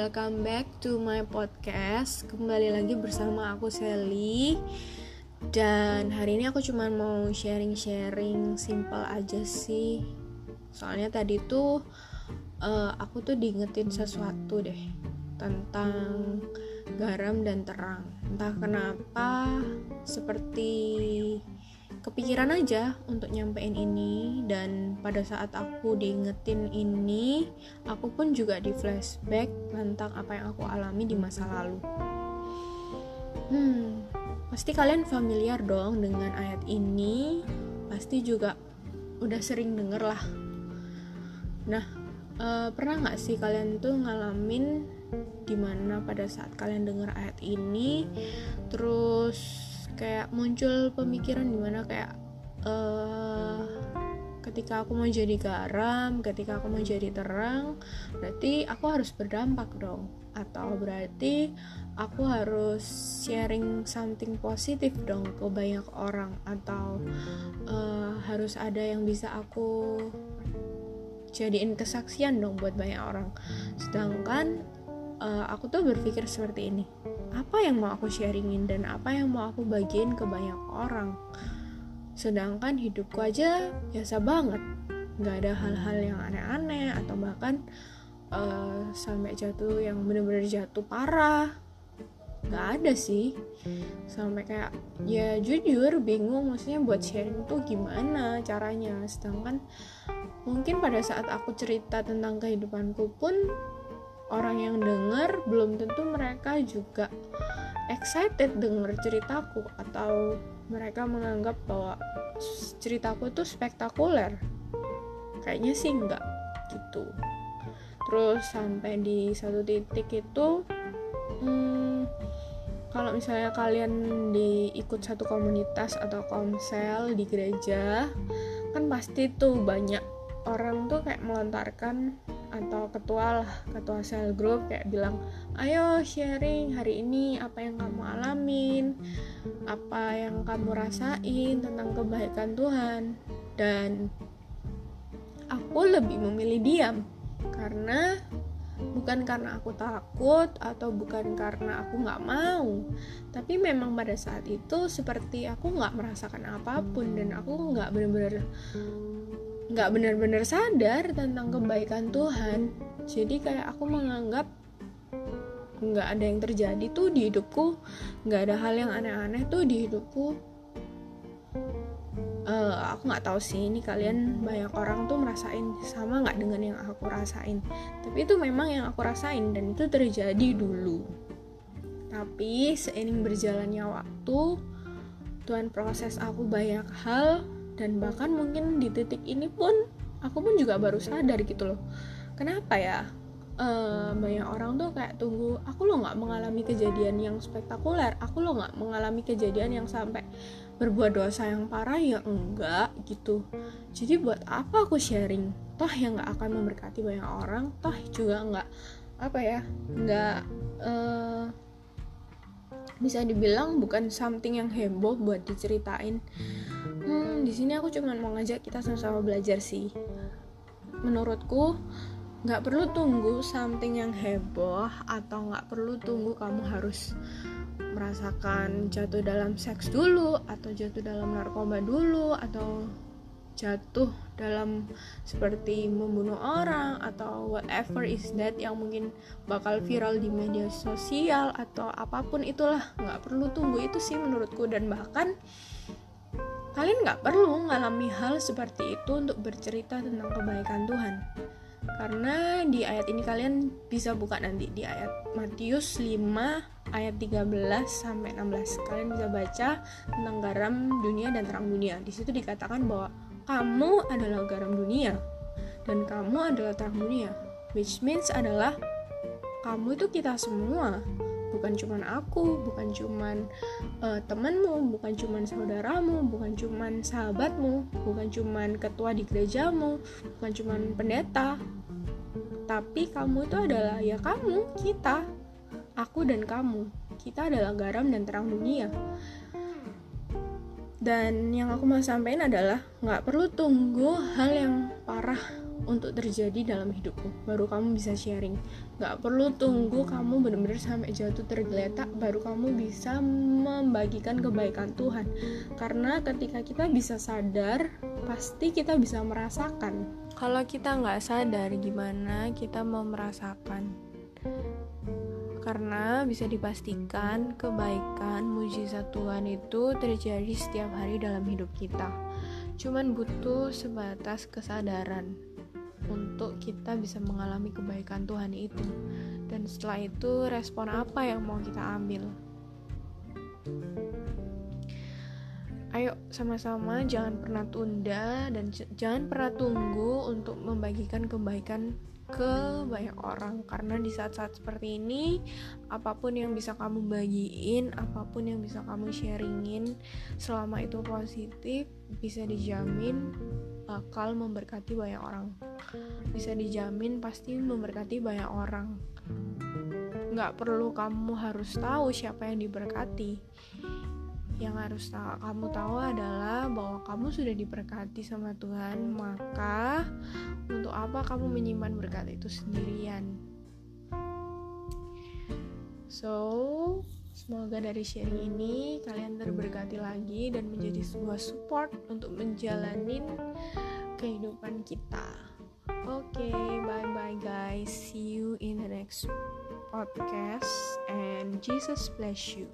welcome back to my podcast. Kembali lagi bersama aku Sally. Dan hari ini aku cuma mau sharing-sharing simple aja sih. Soalnya tadi tuh uh, aku tuh diingetin sesuatu deh tentang garam dan terang. Entah kenapa seperti kepikiran aja untuk nyampein ini. Dan pada saat aku diingetin ini aku pun juga di flashback tentang apa yang aku alami di masa lalu. Hmm pasti kalian familiar dong dengan ayat ini. Pasti juga udah sering denger lah. Nah uh, pernah nggak sih kalian tuh ngalamin di mana pada saat kalian denger ayat ini terus kayak muncul pemikiran di mana kayak uh, ketika aku mau jadi garam, ketika aku mau jadi terang, berarti aku harus berdampak dong. Atau berarti aku harus sharing something positif dong ke banyak orang atau uh, harus ada yang bisa aku jadiin kesaksian dong buat banyak orang. Sedangkan uh, aku tuh berpikir seperti ini. Apa yang mau aku sharingin dan apa yang mau aku bagiin ke banyak orang? Sedangkan hidupku aja biasa banget. Nggak ada hal-hal yang aneh-aneh atau bahkan uh, sampai jatuh yang bener-bener jatuh parah. Nggak ada sih. Sampai kayak ya jujur bingung maksudnya buat sharing tuh gimana caranya. Sedangkan mungkin pada saat aku cerita tentang kehidupanku pun orang yang denger belum tentu mereka juga excited denger ceritaku atau mereka menganggap bahwa ceritaku itu spektakuler. Kayaknya sih enggak gitu. Terus sampai di satu titik itu hmm, kalau misalnya kalian diikut satu komunitas atau komsel di gereja kan pasti tuh banyak orang tuh kayak melontarkan atau ketua lah ketua sel group kayak bilang ayo sharing hari ini apa yang kamu alamin apa yang kamu rasain tentang kebaikan Tuhan. Dan aku lebih memilih diam karena bukan karena aku takut atau bukan karena aku nggak mau tapi memang pada saat itu seperti aku nggak merasakan apa pun dan aku nggak bener-bener nggak benar-benar sadar tentang kebaikan Tuhan. Jadi kayak aku menganggap nggak ada yang terjadi tuh di hidupku nggak ada hal yang aneh-aneh tuh di hidupku. Uh, aku nggak tahu sih ini kalian banyak orang tuh merasain sama nggak dengan yang aku rasain? Tapi itu memang yang aku rasain dan itu terjadi dulu. Tapi seiring berjalannya waktu Tuhan proses aku banyak hal dan bahkan mungkin di titik ini pun aku pun juga baru sadar gitu loh. Kenapa ya? Uh, banyak orang tuh kayak tunggu aku lo nggak mengalami kejadian yang spektakuler. Aku lo nggak mengalami kejadian yang sampai berbuat dosa yang parah. Ya enggak gitu. Jadi buat apa aku sharing? Toh yang nggak akan memberkati banyak orang toh juga nggak apa ya nggak uh, bisa dibilang bukan something yang heboh buat diceritain di sini aku cuma mau ngajak kita sama-sama belajar sih. Menurutku nggak perlu tunggu something yang heboh atau nggak perlu tunggu kamu harus merasakan jatuh dalam seks dulu atau jatuh dalam narkoba dulu atau jatuh dalam seperti membunuh orang atau whatever is that yang mungkin bakal viral di media sosial atau apa pun itulah. Nggak perlu tunggu itu sih menurutku dan bahkan kalian nggak perlu mengalami hal seperti itu untuk bercerita tentang kebaikan Tuhan. Karena di ayat ini kalian bisa buka nanti di ayat Matius 5 ayat 13 sampai 16 kalian bisa baca tentang garam dunia dan terang dunia. Di situ dikatakan bahwa kamu adalah garam dunia dan kamu adalah terang dunia which means adalah kamu itu kita semua bukan cuman aku bukan cuman uh, temanmu bukan cuman saudaramu bukan cuman sahabatmu bukan cuman ketua di gerejamu bukan cuman pendeta. Tapi kamu itu adalah ya kamu kita. Aku dan kamu. Kita adalah garam dan terang dunia. Dan yang aku mau sampaikan adalah nggak perlu tunggu hal yang parah untuk terjadi dalam hidupmu baru kamu bisa sharing. Nggak perlu tunggu kamu benar-benar sampai jatuh tergeletak baru kamu bisa membagikan kebaikan Tuhan. Karena ketika kita bisa sadar pasti kita bisa merasakan. Kalau kita nggak sadar gimana kita mau merasakan? Karena bisa dipastikan kebaikan mujizat Tuhan itu terjadi setiap hari dalam hidup kita. Cuman butuh sebatas kesadaran untuk kita bisa mengalami kebaikan Tuhan itu. Dan setelah itu respon apa yang mau kita ambil? Ayo sama-sama jangan pernah tunda dan jangan pernah tunggu untuk membagikan kebaikan ke banyak orang. Karena di saat-saat seperti ini apa pun yang bisa kamu bagiin apa pun yang bisa kamu sharingin selama itu positif bisa dijamin bakal memberkati banyak orang. Bisa dijamin pasti memberkati banyak orang. Nggak perlu kamu harus tahu siapa yang diberkati. Yang harus tahu, kamu tahu adalah bahwa kamu sudah diberkati sama Tuhan, maka untuk apa kamu menyimpan berkat itu sendirian? So, semoga dari sharing ini kalian terberkati lagi dan menjadi sebuah support untuk menjalani kehidupan kita. Oke, okay, bye bye guys. See you in the next podcast and Jesus bless you.